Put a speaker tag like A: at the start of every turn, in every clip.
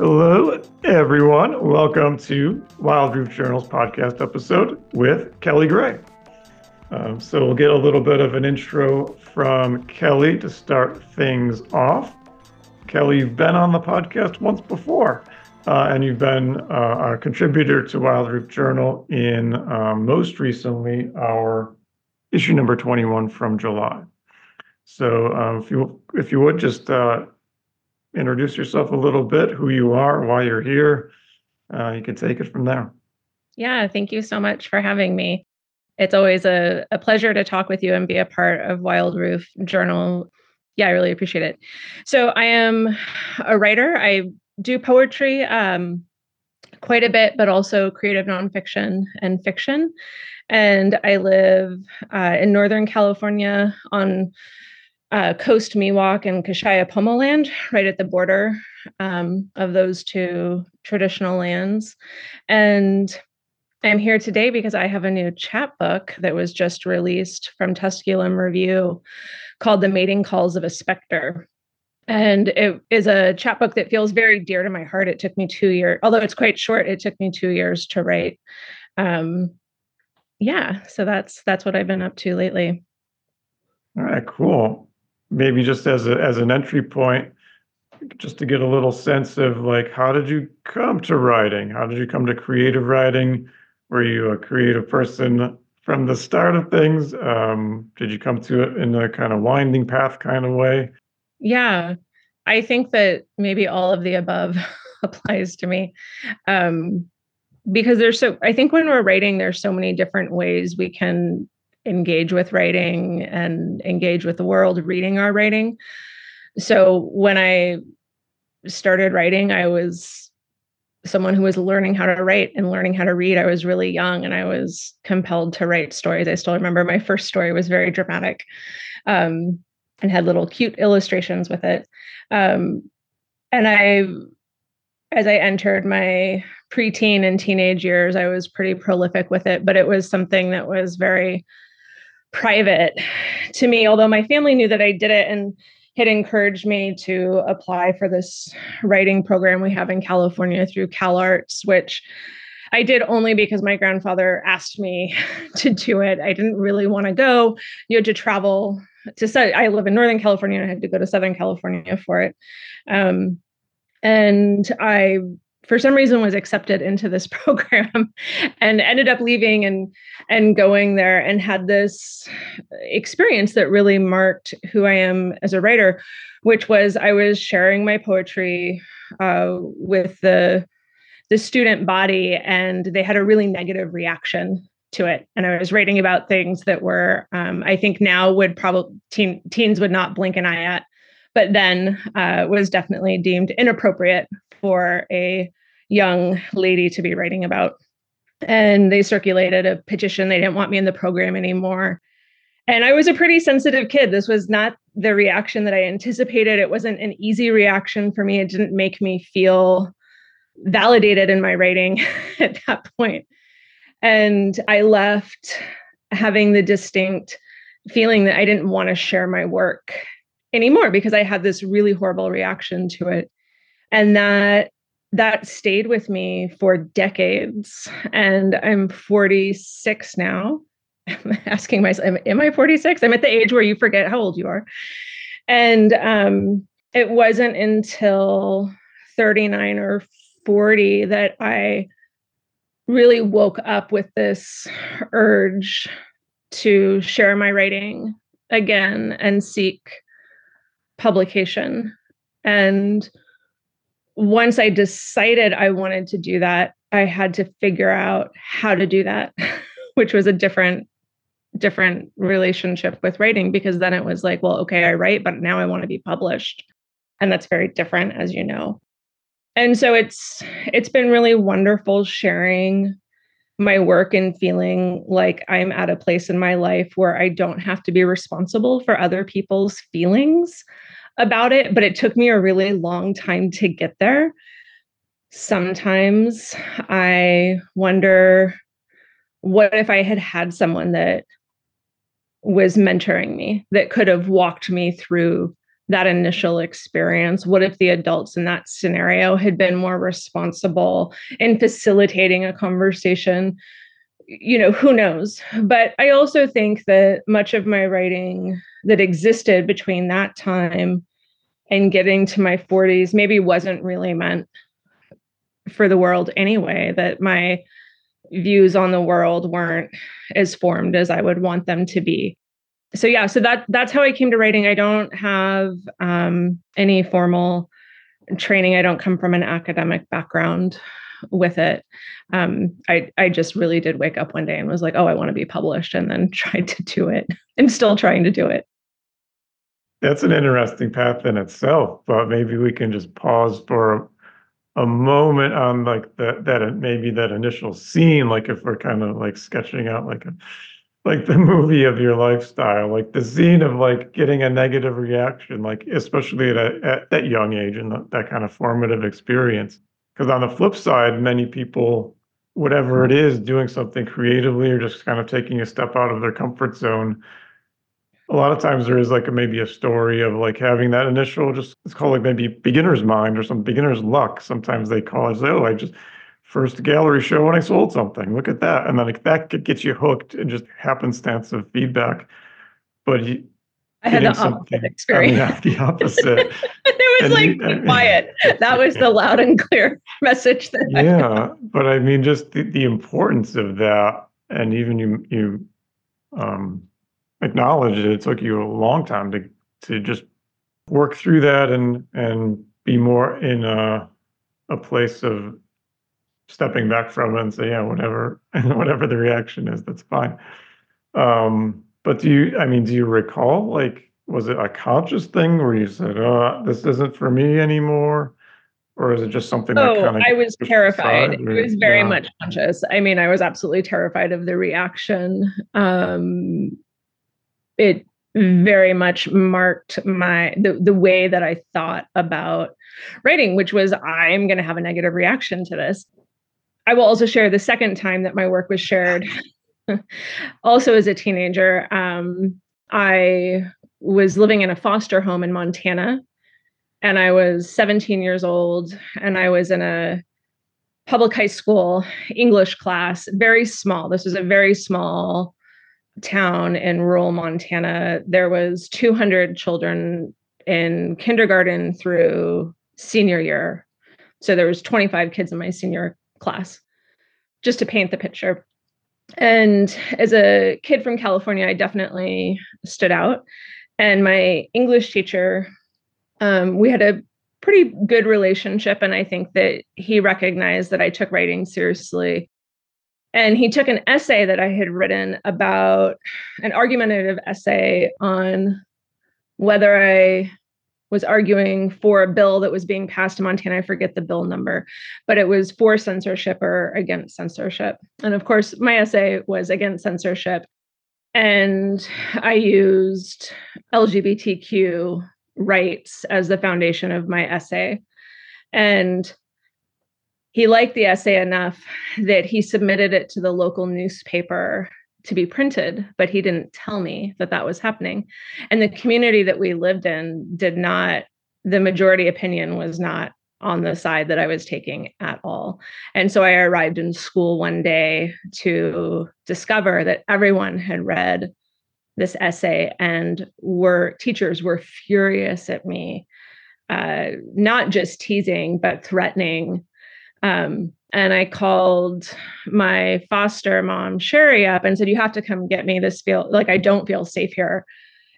A: Hello, everyone. Welcome to Wild Roof Journals podcast episode with Kelly Gray. Um, so, we'll get a little bit of an intro from Kelly to start things off. Kelly, you've been on the podcast once before, uh, and you've been uh, a contributor to Wild Roof Journal in um, most recently our issue number 21 from July. So, uh, if you if you would just uh, introduce yourself a little bit, who you are, why you're here. Uh, you can take it from there.
B: Yeah, thank you so much for having me. It's always a, a pleasure to talk with you and be a part of Wild Roof Journal. Yeah, I really appreciate it. So, I am a writer. I do poetry um, quite a bit, but also creative nonfiction and fiction. And I live uh, in Northern California on uh, Coast Miwok and Kashaya Pomo land, right at the border um, of those two traditional lands. And I'm here today because I have a new chapbook that was just released from Tusculum Review called The Mating Calls of a Specter. And it is a chapbook that feels very dear to my heart. It took me two years, although it's quite short, it took me two years to write. Um, yeah, so that's that's what I've been up to lately.
A: All right, cool maybe just as a, as an entry point just to get a little sense of like how did you come to writing how did you come to creative writing were you a creative person from the start of things um, did you come to it in a kind of winding path kind of way
B: yeah i think that maybe all of the above applies to me um, because there's so i think when we're writing there's so many different ways we can engage with writing and engage with the world reading our writing. So when I started writing, I was someone who was learning how to write and learning how to read. I was really young and I was compelled to write stories. I still remember my first story was very dramatic um, and had little cute illustrations with it. Um, and I, as I entered my preteen and teenage years, I was pretty prolific with it, but it was something that was very private to me, although my family knew that I did it and had encouraged me to apply for this writing program we have in California through CalArts, which I did only because my grandfather asked me to do it. I didn't really want to go. You had to travel to. Say I live in Northern California. And I had to go to Southern California for it, um, and I for some reason was accepted into this program and ended up leaving and and going there and had this experience that really marked who I am as a writer which was I was sharing my poetry uh, with the the student body and they had a really negative reaction to it and i was writing about things that were um, i think now would probably teen, teens would not blink an eye at but then uh, was definitely deemed inappropriate for a young lady to be writing about. And they circulated a petition. They didn't want me in the program anymore. And I was a pretty sensitive kid. This was not the reaction that I anticipated. It wasn't an easy reaction for me. It didn't make me feel validated in my writing at that point. And I left having the distinct feeling that I didn't want to share my work anymore because I had this really horrible reaction to it. And that that stayed with me for decades. And I'm 46 now. I'm asking myself, am I 46? I'm at the age where you forget how old you are. And um, it wasn't until 39 or 40 that I really woke up with this urge to share my writing again and seek publication. And once I decided I wanted to do that, I had to figure out how to do that, which was a different different relationship with writing because then it was like, well, okay, I write, but now I want to be published. And that's very different as you know. And so it's it's been really wonderful sharing my work and feeling like I'm at a place in my life where I don't have to be responsible for other people's feelings about it, but it took me a really long time to get there. Sometimes I wonder what if I had had someone that was mentoring me that could have walked me through that initial experience? What if the adults in that scenario had been more responsible in facilitating a conversation? You know, who knows? But I also think that much of my writing that existed between that time and getting to my 40s maybe wasn't really meant for the world anyway, that my views on the world weren't as formed as I would want them to be so yeah so that that's how i came to writing. I don't have um, any formal training. I don't come from an academic background with it. Um, i i just really did wake up one day and was like oh i want to be published and then tried to do it. I'm still trying to do it.
A: That's an interesting path in itself but maybe we can just pause for a, a moment on like that that maybe that initial scene like if we're kind of like sketching out like a like the movie of your lifestyle, like the scene of like getting a negative reaction, like especially at, a, at that young age and the, that kind of formative experience. Because on the flip side, many people, whatever it is, doing something creatively or just kind of taking a step out of their comfort zone, a lot of times there is like a, maybe a story of like having that initial just it's called like maybe beginner's mind or some beginner's luck. Sometimes they call it, oh, I just first gallery show and I sold something. Look at that. And then like, that gets you hooked and just happenstance of feedback. But you,
B: I had the opposite experience.
A: I mean, the opposite.
B: it was and like you, quiet. That was the loud and clear message. That
A: yeah, but I mean, just the, the importance of that, and even you you um, acknowledge it. It took you a long time to to just work through that and and be more in a a place of stepping back from it and say, yeah, whatever, whatever the reaction is, that's fine. Um, but do you, I mean, do you recall, like, was it a conscious thing where you said, oh, this isn't for me anymore? Or is it just something
B: oh,
A: that kind
B: of I was terrified. Or, it was very yeah. much conscious. I mean, I was absolutely terrified of the reaction. Um, it very much marked my the, the way that I thought about writing, which was I'm going to have a negative reaction to this. I will also share the second time that my work was shared. also, as a teenager, um, I was living in a foster home in Montana, and I was 17 years old, and I was in a public high school English class, very small. This was a very small town in rural Montana. There was 200 children in kindergarten through senior year. So there was 25 kids in my senior class, just to paint the picture. And as a kid from California, I definitely stood out. And my English teacher, um, we had a pretty good relationship. And I think that he recognized that I took writing seriously. And he took an essay that I had written about an argumentative essay on whether I was arguing for a bill that was being passed in Montana. I forget the bill number, but it was for censorship or against censorship. And of course, my essay was against censorship. And I used LGBTQ rights as the foundation of my essay. And he liked the essay enough that he submitted it to the local newspaper to be printed, but he didn't tell me that that was happening. And the community that we lived in did not, the majority opinion was not on the side that I was taking at all. And so I arrived in school one day to discover that everyone had read this essay and were teachers were furious at me, uh, not just teasing, but threatening. Um, and I called my foster mom, Sherry, up and said, You have to come get me. This feel like I don't feel safe here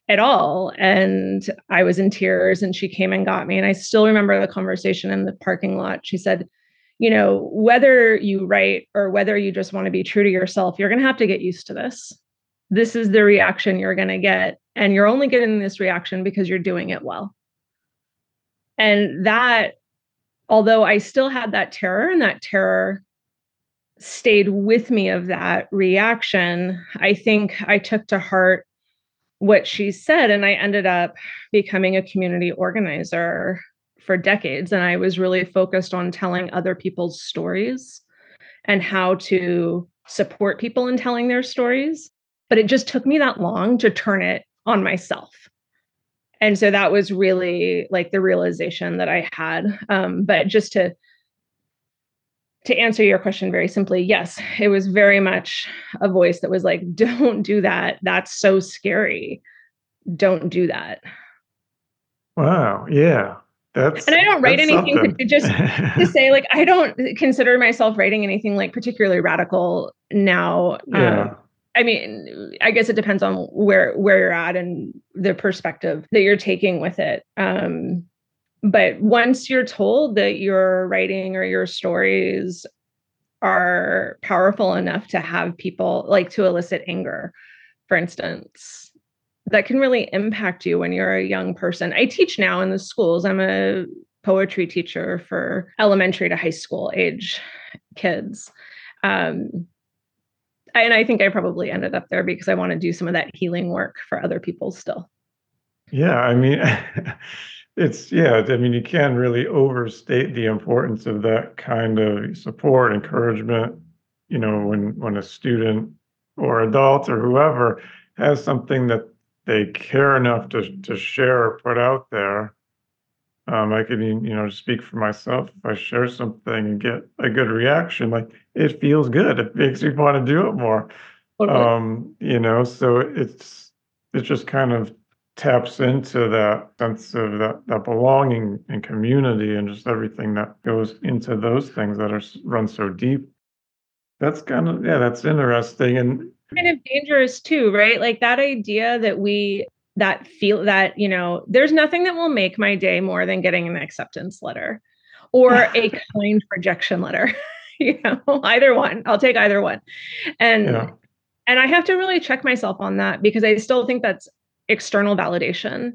B: at all. And I was in tears and she came and got me. And I still remember the conversation in the parking lot. She said, You know, whether you write or whether you just want to be true to yourself, you're going to have to get used to this. This is the reaction you're going to get. And you're only getting this reaction because you're doing it well. And that although I still had that terror and that terror stayed with me of that reaction, I think I took to heart what she said and I ended up becoming a community organizer for decades and I was really focused on telling other people's stories and how to support people in telling their stories. But it just took me that long to turn it on myself. And so that was really like the realization that I had. Um, but just to to answer your question very simply, yes, it was very much a voice that was like, don't do that. That's so scary. Don't do that.
A: Wow. Yeah. That's
B: and I don't write anything to just to say like I don't consider myself writing anything like particularly radical now. Yeah. Um, I mean, I guess it depends on where where you're at and the perspective that you're taking with it. Um, but once you're told that your writing or your stories are powerful enough to have people like to elicit anger, for instance, that can really impact you when you're a young person. I teach now in the schools. I'm a poetry teacher for elementary to high school age kids. Um, and I think I probably ended up there because I want to do some of that healing work for other people still.
A: Yeah, I mean, it's yeah, I mean, you can't really overstate the importance of that kind of support, encouragement. You know, when when a student or adult or whoever has something that they care enough to to share or put out there. Um, I can you know speak for myself. If I share something and get a good reaction, like it feels good. It makes me want to do it more. Totally. Um, you know, so it's it just kind of taps into that sense of that that belonging and community and just everything that goes into those things that are run so deep. That's kind of yeah, that's interesting and
B: kind of dangerous too, right? Like that idea that we that feel that, you know, there's nothing that will make my day more than getting an acceptance letter or a kind rejection letter. you know, either one. I'll take either one. And yeah. and I have to really check myself on that because I still think that's external validation.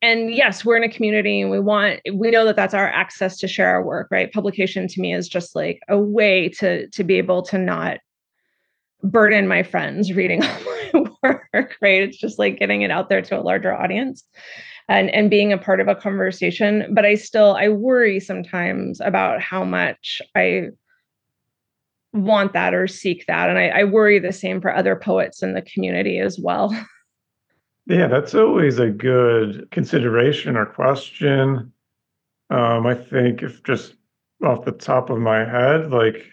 B: And yes, we're in a community and we want we know that that's our access to share our work, right? Publication to me is just like a way to to be able to not burden my friends reading all my work, right? It's just like getting it out there to a larger audience and and being a part of a conversation. But I still I worry sometimes about how much I want that or seek that. And I, I worry the same for other poets in the community as well.
A: Yeah, that's always a good consideration or question. Um, I think if just off the top of my head, like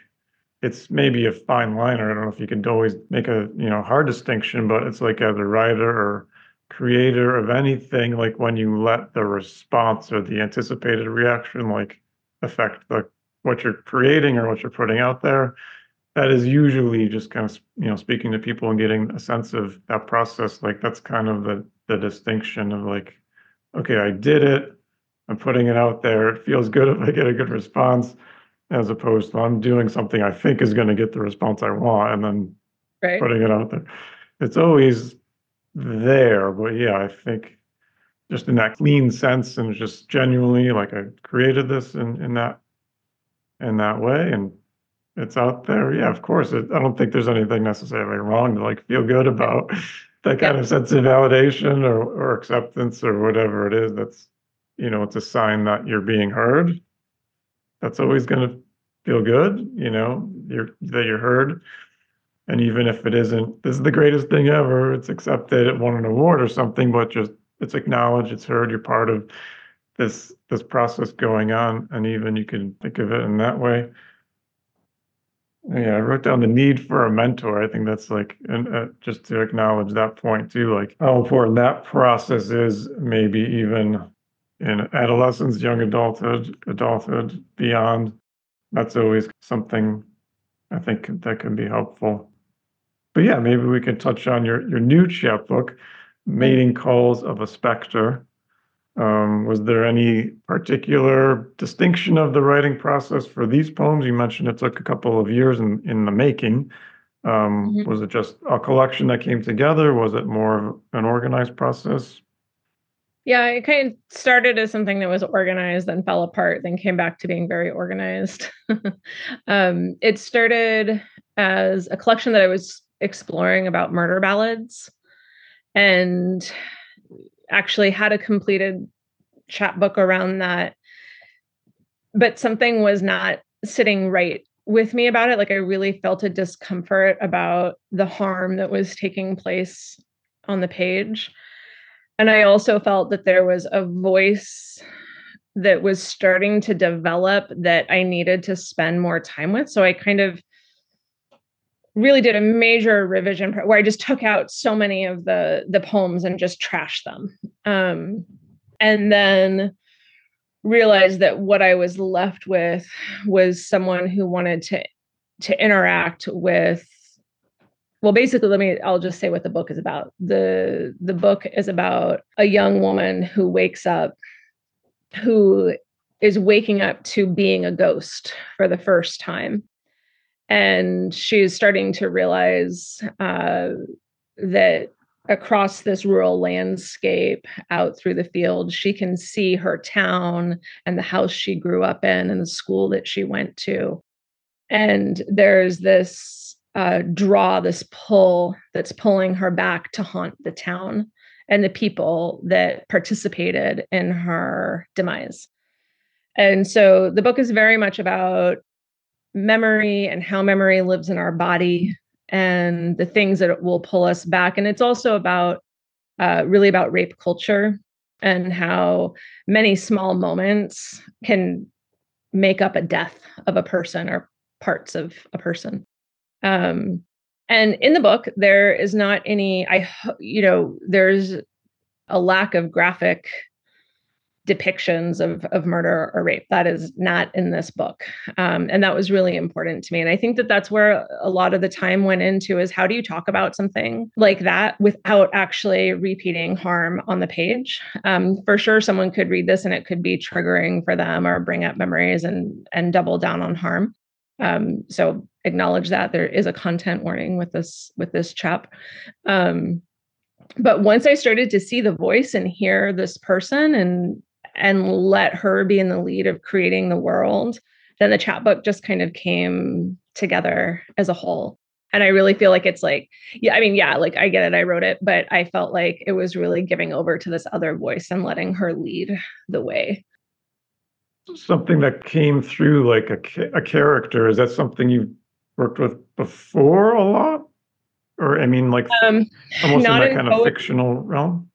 A: it's maybe a fine line, or I don't know if you can always make a you know hard distinction, but it's like as a writer or creator of anything, like when you let the response or the anticipated reaction like affect the what you're creating or what you're putting out there, that is usually just kind of you know speaking to people and getting a sense of that process. Like that's kind of the the distinction of like, okay, I did it. I'm putting it out there. It feels good if I get a good response as opposed to I'm doing something I think is going to get the response I want and then right. putting it out there. It's always there, but yeah, I think just in that clean sense and just genuinely like I created this in in that in that way and it's out there. Yeah, of course. It, I don't think there's anything necessarily wrong to like feel good about that kind yeah. of sense of validation or or acceptance or whatever it is. That's you know, it's a sign that you're being heard that's always going to feel good, you know, you're, that you're heard. And even if it isn't, this is the greatest thing ever, it's accepted, it won an award or something, but just it's acknowledged, it's heard, you're part of this this process going on. And even you can think of it in that way. Yeah, I wrote down the need for a mentor. I think that's like, and uh, just to acknowledge that point too, like how important that process is, maybe even in adolescence, young adulthood, adulthood, beyond. That's always something I think that can be helpful. But yeah, maybe we can touch on your your new chapbook, Mating Calls of a Specter. Um, was there any particular distinction of the writing process for these poems? You mentioned it took a couple of years in, in the making. Um, mm-hmm. Was it just a collection that came together? Was it more of an organized process?
B: Yeah, it kind of started as something that was organized, then fell apart, then came back to being very organized. um, it started as a collection that I was exploring about murder ballads and actually had a completed chapbook around that. But something was not sitting right with me about it. Like I really felt a discomfort about the harm that was taking place on the page. And I also felt that there was a voice that was starting to develop that I needed to spend more time with. So I kind of really did a major revision where I just took out so many of the the poems and just trashed them. Um, and then realized that what I was left with was someone who wanted to to interact with well basically let me I'll just say what the book is about. The the book is about a young woman who wakes up who is waking up to being a ghost for the first time and she's starting to realize uh, that across this rural landscape out through the field she can see her town and the house she grew up in and the school that she went to and there's this uh, draw this pull that's pulling her back to haunt the town and the people that participated in her demise and so the book is very much about memory and how memory lives in our body and the things that will pull us back. And it's also about uh, really about rape culture and how many small moments can make up a death of a person or parts of a person. Um, and in the book, there is not any, I, you know, there's a lack of graphic depictions of, of murder or rape. That is not in this book. Um, and that was really important to me. And I think that that's where a lot of the time went into is how do you talk about something like that without actually repeating harm on the page? Um, for sure, someone could read this and it could be triggering for them or bring up memories and, and double down on harm. Um, so acknowledge that there is a content warning with this with this chap. Um, but once I started to see the voice and hear this person and and let her be in the lead of creating the world, then the chapbook just kind of came together as a whole. And I really feel like it's like, yeah, I mean, yeah, like I get it, I wrote it, but I felt like it was really giving over to this other voice and letting her lead the way.
A: Something that came through like a, a character, is that something you've worked with before a lot? Or, I mean, like um, almost in that in kind of fictional realm?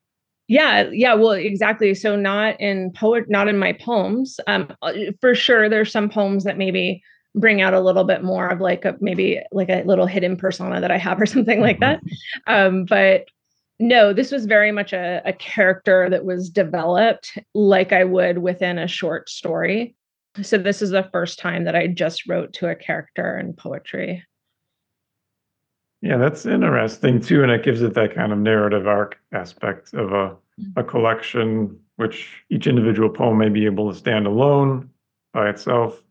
B: yeah yeah well exactly so not in poet not in my poems um uh, for sure there's some poems that maybe bring out a little bit more of like a maybe like a little hidden persona that i have or something like that mm-hmm. um but no this was very much a, a character that was developed like i would within a short story so this is the first time that i just wrote to a character in poetry
A: yeah, that's interesting too, and it gives it that kind of narrative arc aspect of a mm. a collection, which each individual poem may be able to stand alone by itself,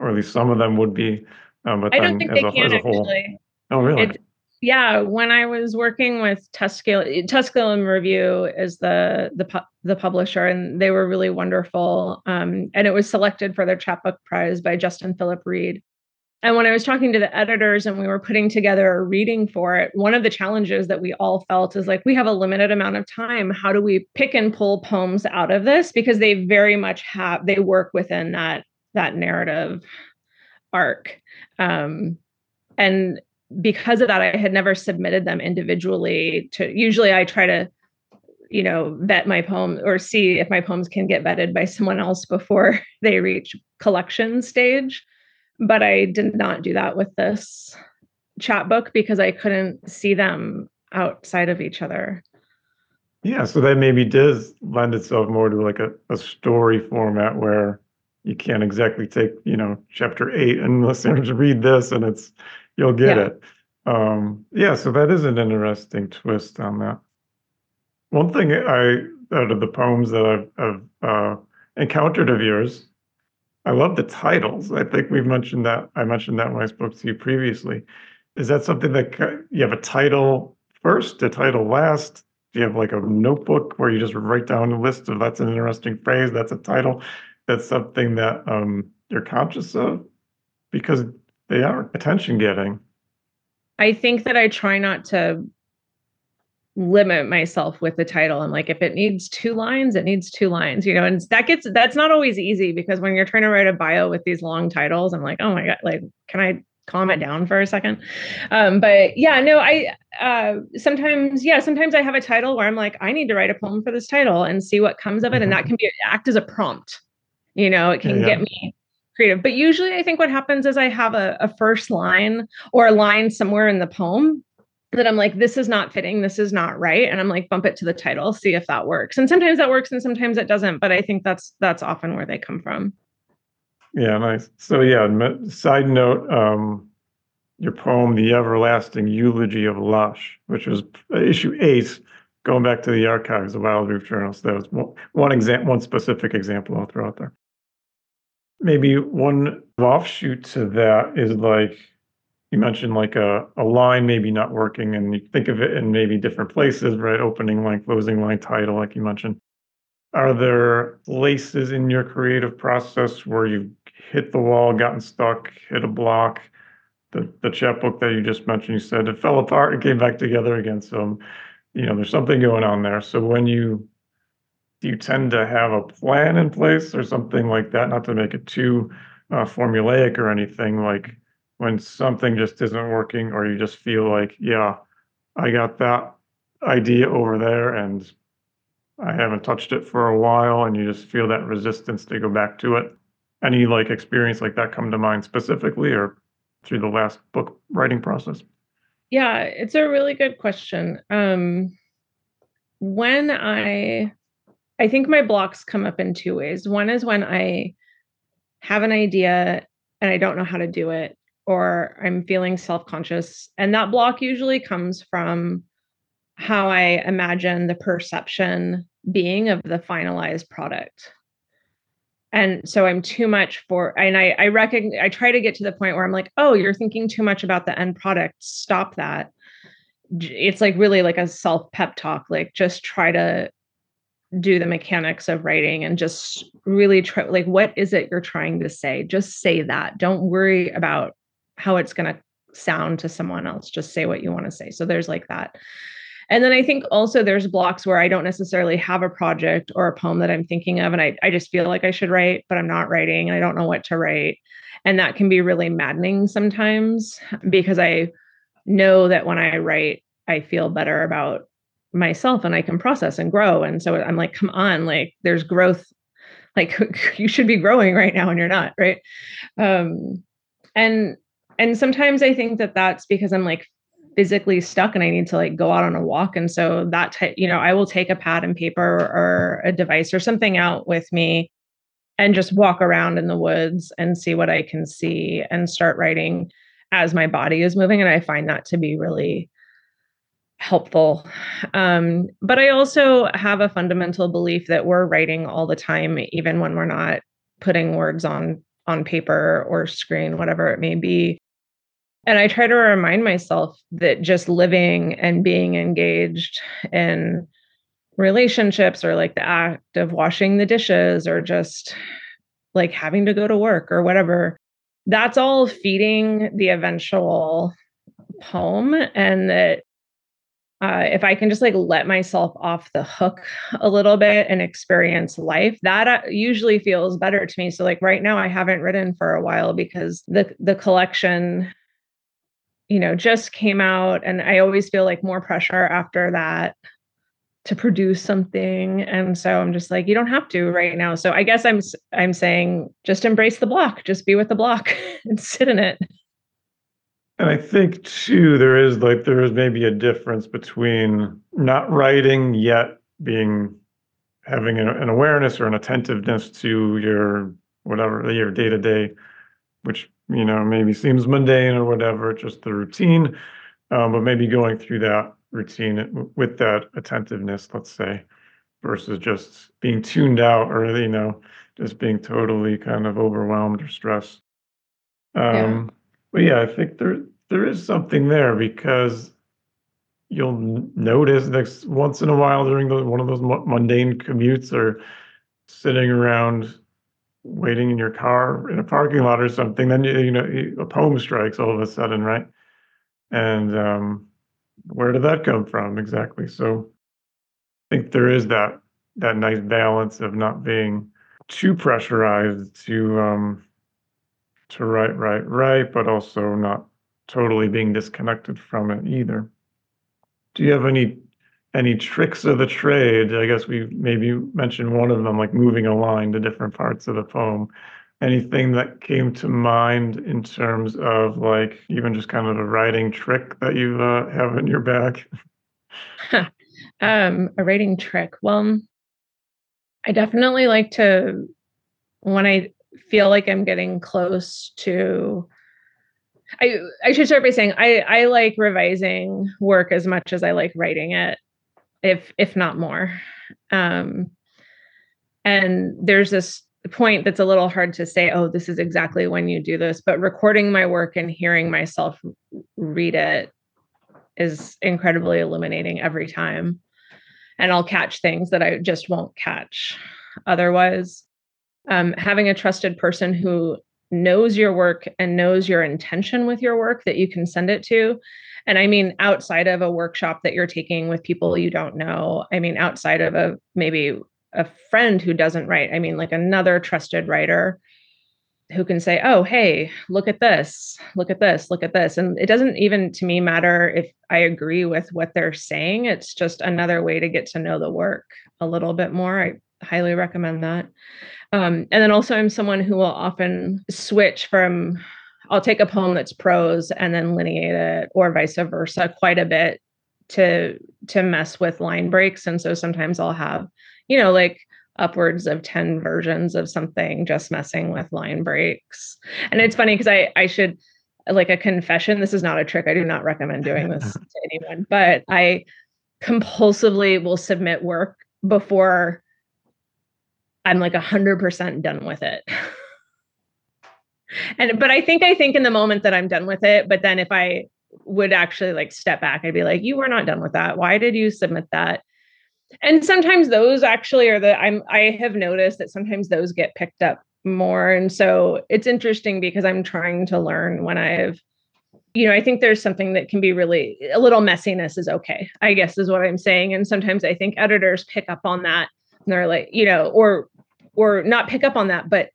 A: or at least some of them would be.
B: Um, but I don't think as they a, can as a whole. Actually.
A: Oh, really? It,
B: yeah, when I was working with Tusculum, Review is the the pu- the publisher, and they were really wonderful. Um, and it was selected for their chapbook prize by Justin Philip Reed. And when I was talking to the editors and we were putting together a reading for it, one of the challenges that we all felt is like, we have a limited amount of time. How do we pick and pull poems out of this? Because they very much have, they work within that, that narrative arc. Um, and because of that, I had never submitted them individually to, usually I try to, you know, vet my poem or see if my poems can get vetted by someone else before they reach collection stage but I did not do that with this chapbook because I couldn't see them outside of each other.
A: Yeah, so that maybe does lend itself more to like a, a story format where you can't exactly take, you know, chapter eight and listeners read this and it's you'll get yeah. it. Um, yeah, so that is an interesting twist on that. One thing I out of the poems that I've, I've uh, encountered of yours I love the titles. I think we've mentioned that. I mentioned that when I spoke to you previously. Is that something that you have a title first, a title last? Do you have like a notebook where you just write down a list of that's an interesting phrase, that's a title, that's something that um, you're conscious of? Because they are attention getting.
B: I think that I try not to limit myself with the title. I'm like, if it needs two lines, it needs two lines, you know, and that gets that's not always easy because when you're trying to write a bio with these long titles, I'm like, oh my God, like, can I calm it down for a second? Um, but yeah, no, I uh sometimes, yeah, sometimes I have a title where I'm like, I need to write a poem for this title and see what comes of it. And that mm-hmm. can be act as a prompt. You know, it can yeah, yeah. get me creative. But usually I think what happens is I have a, a first line or a line somewhere in the poem that I'm like, this is not fitting, this is not right. And I'm like, bump it to the title, see if that works. And sometimes that works and sometimes it doesn't. But I think that's that's often where they come from.
A: Yeah, nice. So yeah, side note, um, your poem, The Everlasting Eulogy of Lush, which was issue eight, going back to the archives of Wild Wildleaf Journals. That was one, one example, one specific example I'll throw out there. Maybe one offshoot to that is like you mentioned like a, a line maybe not working and you think of it in maybe different places, right? Opening line, closing line title, like you mentioned. Are there places in your creative process where you've hit the wall, gotten stuck, hit a block? The the chapbook that you just mentioned, you said it fell apart and came back together again. So, you know, there's something going on there. So when you do you tend to have a plan in place or something like that? Not to make it too uh, formulaic or anything like when something just isn't working or you just feel like, yeah, I got that idea over there and I haven't touched it for a while and you just feel that resistance to go back to it. Any like experience like that come to mind specifically or through the last book writing process?
B: Yeah, it's a really good question. Um when I I think my blocks come up in two ways. One is when I have an idea and I don't know how to do it or I'm feeling self conscious. And that block usually comes from how I imagine the perception being of the finalized product. And so I'm too much for, and I, I recognize, I try to get to the point where I'm like, oh, you're thinking too much about the end product. Stop that. It's like really like a self pep talk, like just try to do the mechanics of writing and just really try, like, what is it you're trying to say? Just say that. Don't worry about how it's going to sound to someone else. Just say what you want to say. So there's like that. And then I think also there's blocks where I don't necessarily have a project or a poem that I'm thinking of. And I, I just feel like I should write, but I'm not writing. and I don't know what to write. And that can be really maddening sometimes because I know that when I write, I feel better about myself and I can process and grow. And so I'm like, come on, like there's growth. Like you should be growing right now and you're not, right? Um, and and sometimes I think that that's because I'm like physically stuck and I need to like go out on a walk. And so that, t- you know, I will take a pad and paper or a device or something out with me and just walk around in the woods and see what I can see and start writing as my body is moving. And I find that to be really helpful. Um, but I also have a fundamental belief that we're writing all the time, even when we're not putting words on on paper or screen, whatever it may be. And I try to remind myself that just living and being engaged in relationships or like the act of washing the dishes or just like having to go to work or whatever, that's all feeding the eventual poem. And that uh, if I can just like let myself off the hook a little bit and experience life, that uh, usually feels better to me. So like right now, I haven't written for a while because the the collection you know, just came out. And I always feel like more pressure after that to produce something and so i'm just like you don't have to right now so i guess i'm i'm saying just embrace the block just be with the block and sit in it
A: and i think too there is like there is maybe a difference between not writing yet being having an, an awareness or an attentiveness to your whatever your day to day which you know, maybe seems mundane or whatever, just the routine, um, but maybe going through that routine with that attentiveness, let's say, versus just being tuned out or, you know, just being totally kind of overwhelmed or stressed. Um, yeah. But yeah, I think there there is something there because you'll notice next once in a while during the, one of those mundane commutes or sitting around waiting in your car in a parking lot or something, then you, you know a poem strikes all of a sudden, right? And um, where did that come from exactly? So I think there is that that nice balance of not being too pressurized to um to write, write, write, but also not totally being disconnected from it either. Do you have any any tricks of the trade? I guess we maybe mentioned one of them, like moving a line to different parts of the poem. Anything that came to mind in terms of like even just kind of a writing trick that you uh, have in your bag?
B: um, a writing trick. Well, I definitely like to when I feel like I'm getting close to I I should start by saying I I like revising work as much as I like writing it, if if not more. Um, and there's this point that's a little hard to say, oh, this is exactly when you do this, but recording my work and hearing myself read it is incredibly illuminating every time. And I'll catch things that I just won't catch otherwise. Um, having a trusted person who knows your work and knows your intention with your work that you can send it to. And I mean, outside of a workshop that you're taking with people you don't know, I mean, outside of a maybe a friend who doesn't write, I mean, like another trusted writer who can say, oh, hey, look at this, look at this, look at this. And it doesn't even to me matter if I agree with what they're saying. It's just another way to get to know the work a little bit more. I highly recommend that. Um, and then also, I'm someone who will often switch from, I'll take a poem that's prose and then lineate it, or vice versa, quite a bit to to mess with line breaks. And so sometimes I'll have, you know, like upwards of 10 versions of something just messing with line breaks. And it's funny because I I should like a confession. This is not a trick. I do not recommend doing this to anyone, but I compulsively will submit work before I'm like a hundred percent done with it. and but I think I think in the moment that I'm done with it, but then if I would actually like step back, I'd be like, you were not done with that. Why did you submit that? And sometimes those actually are the I'm I have noticed that sometimes those get picked up more. And so it's interesting because I'm trying to learn when I've you know, I think there's something that can be really a little messiness is okay, I guess is what I'm saying. And sometimes I think editors pick up on that and they're like, you know, or or not pick up on that, but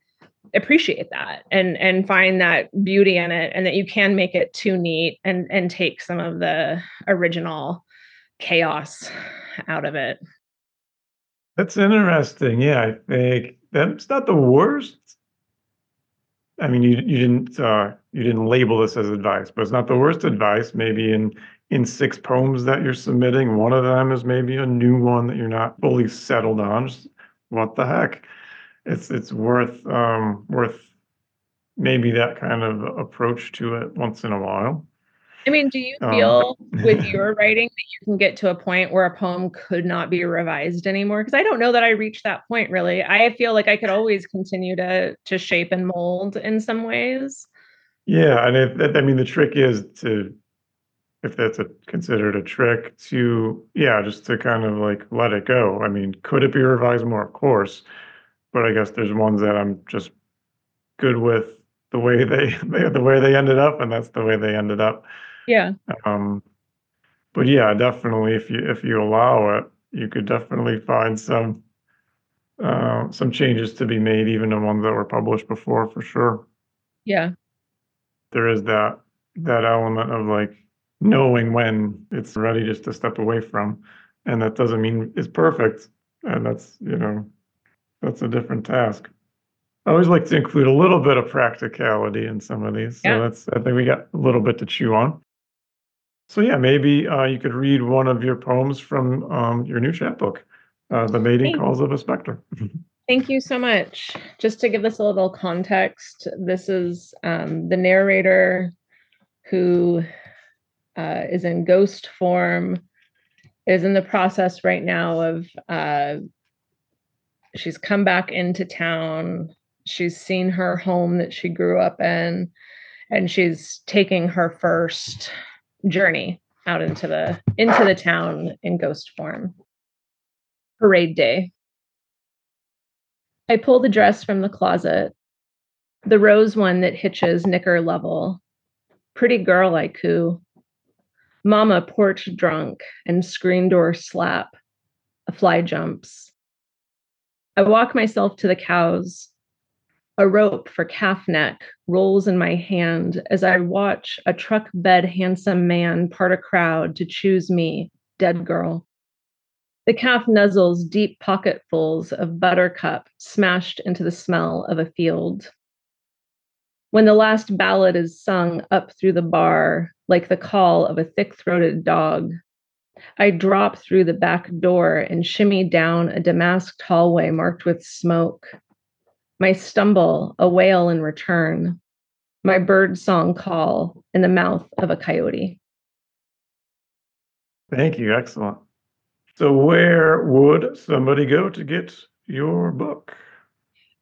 B: appreciate that and and find that beauty in it and that you can make it too neat and and take some of the original chaos out of it.
A: That's interesting. Yeah, I think that's not the worst. I mean, you you didn't uh, you didn't label this as advice, but it's not the worst advice. Maybe in in six poems that you're submitting, one of them is maybe a new one that you're not fully settled on. Just, what the heck? It's it's worth um, worth maybe that kind of approach to it once in a while.
B: I mean, do you um, feel um, with your writing that you can get to a point where a poem could not be revised anymore? Because I don't know that I reached that point really. I feel like I could always continue to to shape and mold in some ways.
A: Yeah, and if, I mean the trick is to if that's a considered a trick to yeah, just to kind of like let it go. I mean, could it be revised more? Of course but I guess there's ones that I'm just good with the way they, they the way they ended up, and that's the way they ended up.
B: Yeah.
A: Um, but yeah, definitely, if you if you allow it, you could definitely find some uh, some changes to be made, even the ones that were published before, for sure.
B: Yeah.
A: There is that that element of like knowing when it's ready just to step away from, and that doesn't mean it's perfect, and that's you know that's a different task. I always like to include a little bit of practicality in some of these. So yeah. that's I think we got a little bit to chew on. So yeah, maybe uh, you could read one of your poems from um, your new chapbook, uh, "The Mating Calls of a Specter."
B: Thank you so much. Just to give this a little context, this is um, the narrator who uh, is in ghost form, is in the process right now of uh, she's come back into town. She's seen her home that she grew up in and she's taking her first journey out into the into the town in ghost form. Parade day. I pull the dress from the closet. The rose one that hitches knicker level. Pretty girl i coo Mama porch drunk and screen door slap. A fly jumps. I walk myself to the cows. A rope for calf neck rolls in my hand as I watch a truck bed handsome man part a crowd to choose me, dead girl. The calf nuzzles deep pocketfuls of buttercup smashed into the smell of a field. When the last ballad is sung up through the bar, like the call of a thick throated dog, I drop through the back door and shimmy down a damasked hallway marked with smoke. My stumble, a wail in return, my bird song call in the mouth of a coyote.
A: Thank you. Excellent. So, where would somebody go to get your book?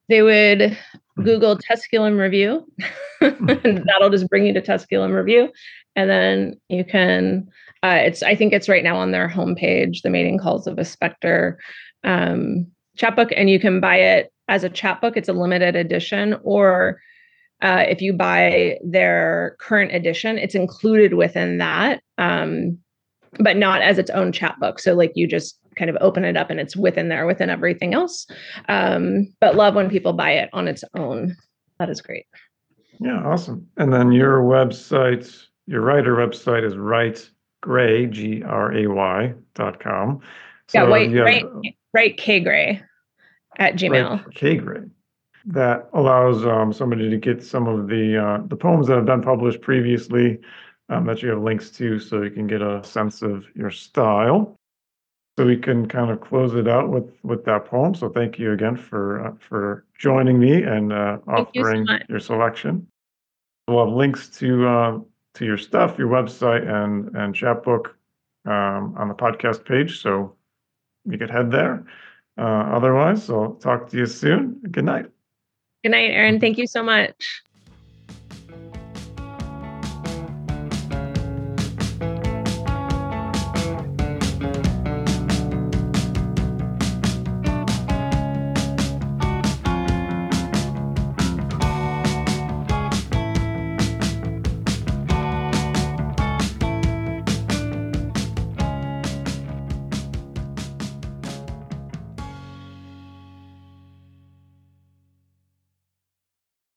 B: They would. Google Tusculum Review. That'll just bring you to Tusculum Review, and then you can. Uh, it's I think it's right now on their homepage, the Mating Calls of a Specter um, chapbook, and you can buy it as a chapbook. It's a limited edition, or uh, if you buy their current edition, it's included within that. Um, but not as its own chapbook. So like you just kind of open it up and it's within there within everything else. Um, but love when people buy it on its own. That is great.
A: Yeah, awesome. And then your website, your writer website is Write Gray, G R A Y dot com.
B: So yeah, white, right, right, K Gray at Gmail.
A: Right, K Gray. That allows um, somebody to get some of the uh, the poems that have been published previously um, that you have links to so you can get a sense of your style. So we can kind of close it out with with that poem. So thank you again for uh, for joining me and uh, offering you so your selection. We'll have links to uh, to your stuff, your website, and and chapbook um, on the podcast page. So you could head there. Uh, otherwise, I'll talk to you soon. Good night.
B: Good night, Aaron. Thank you so much.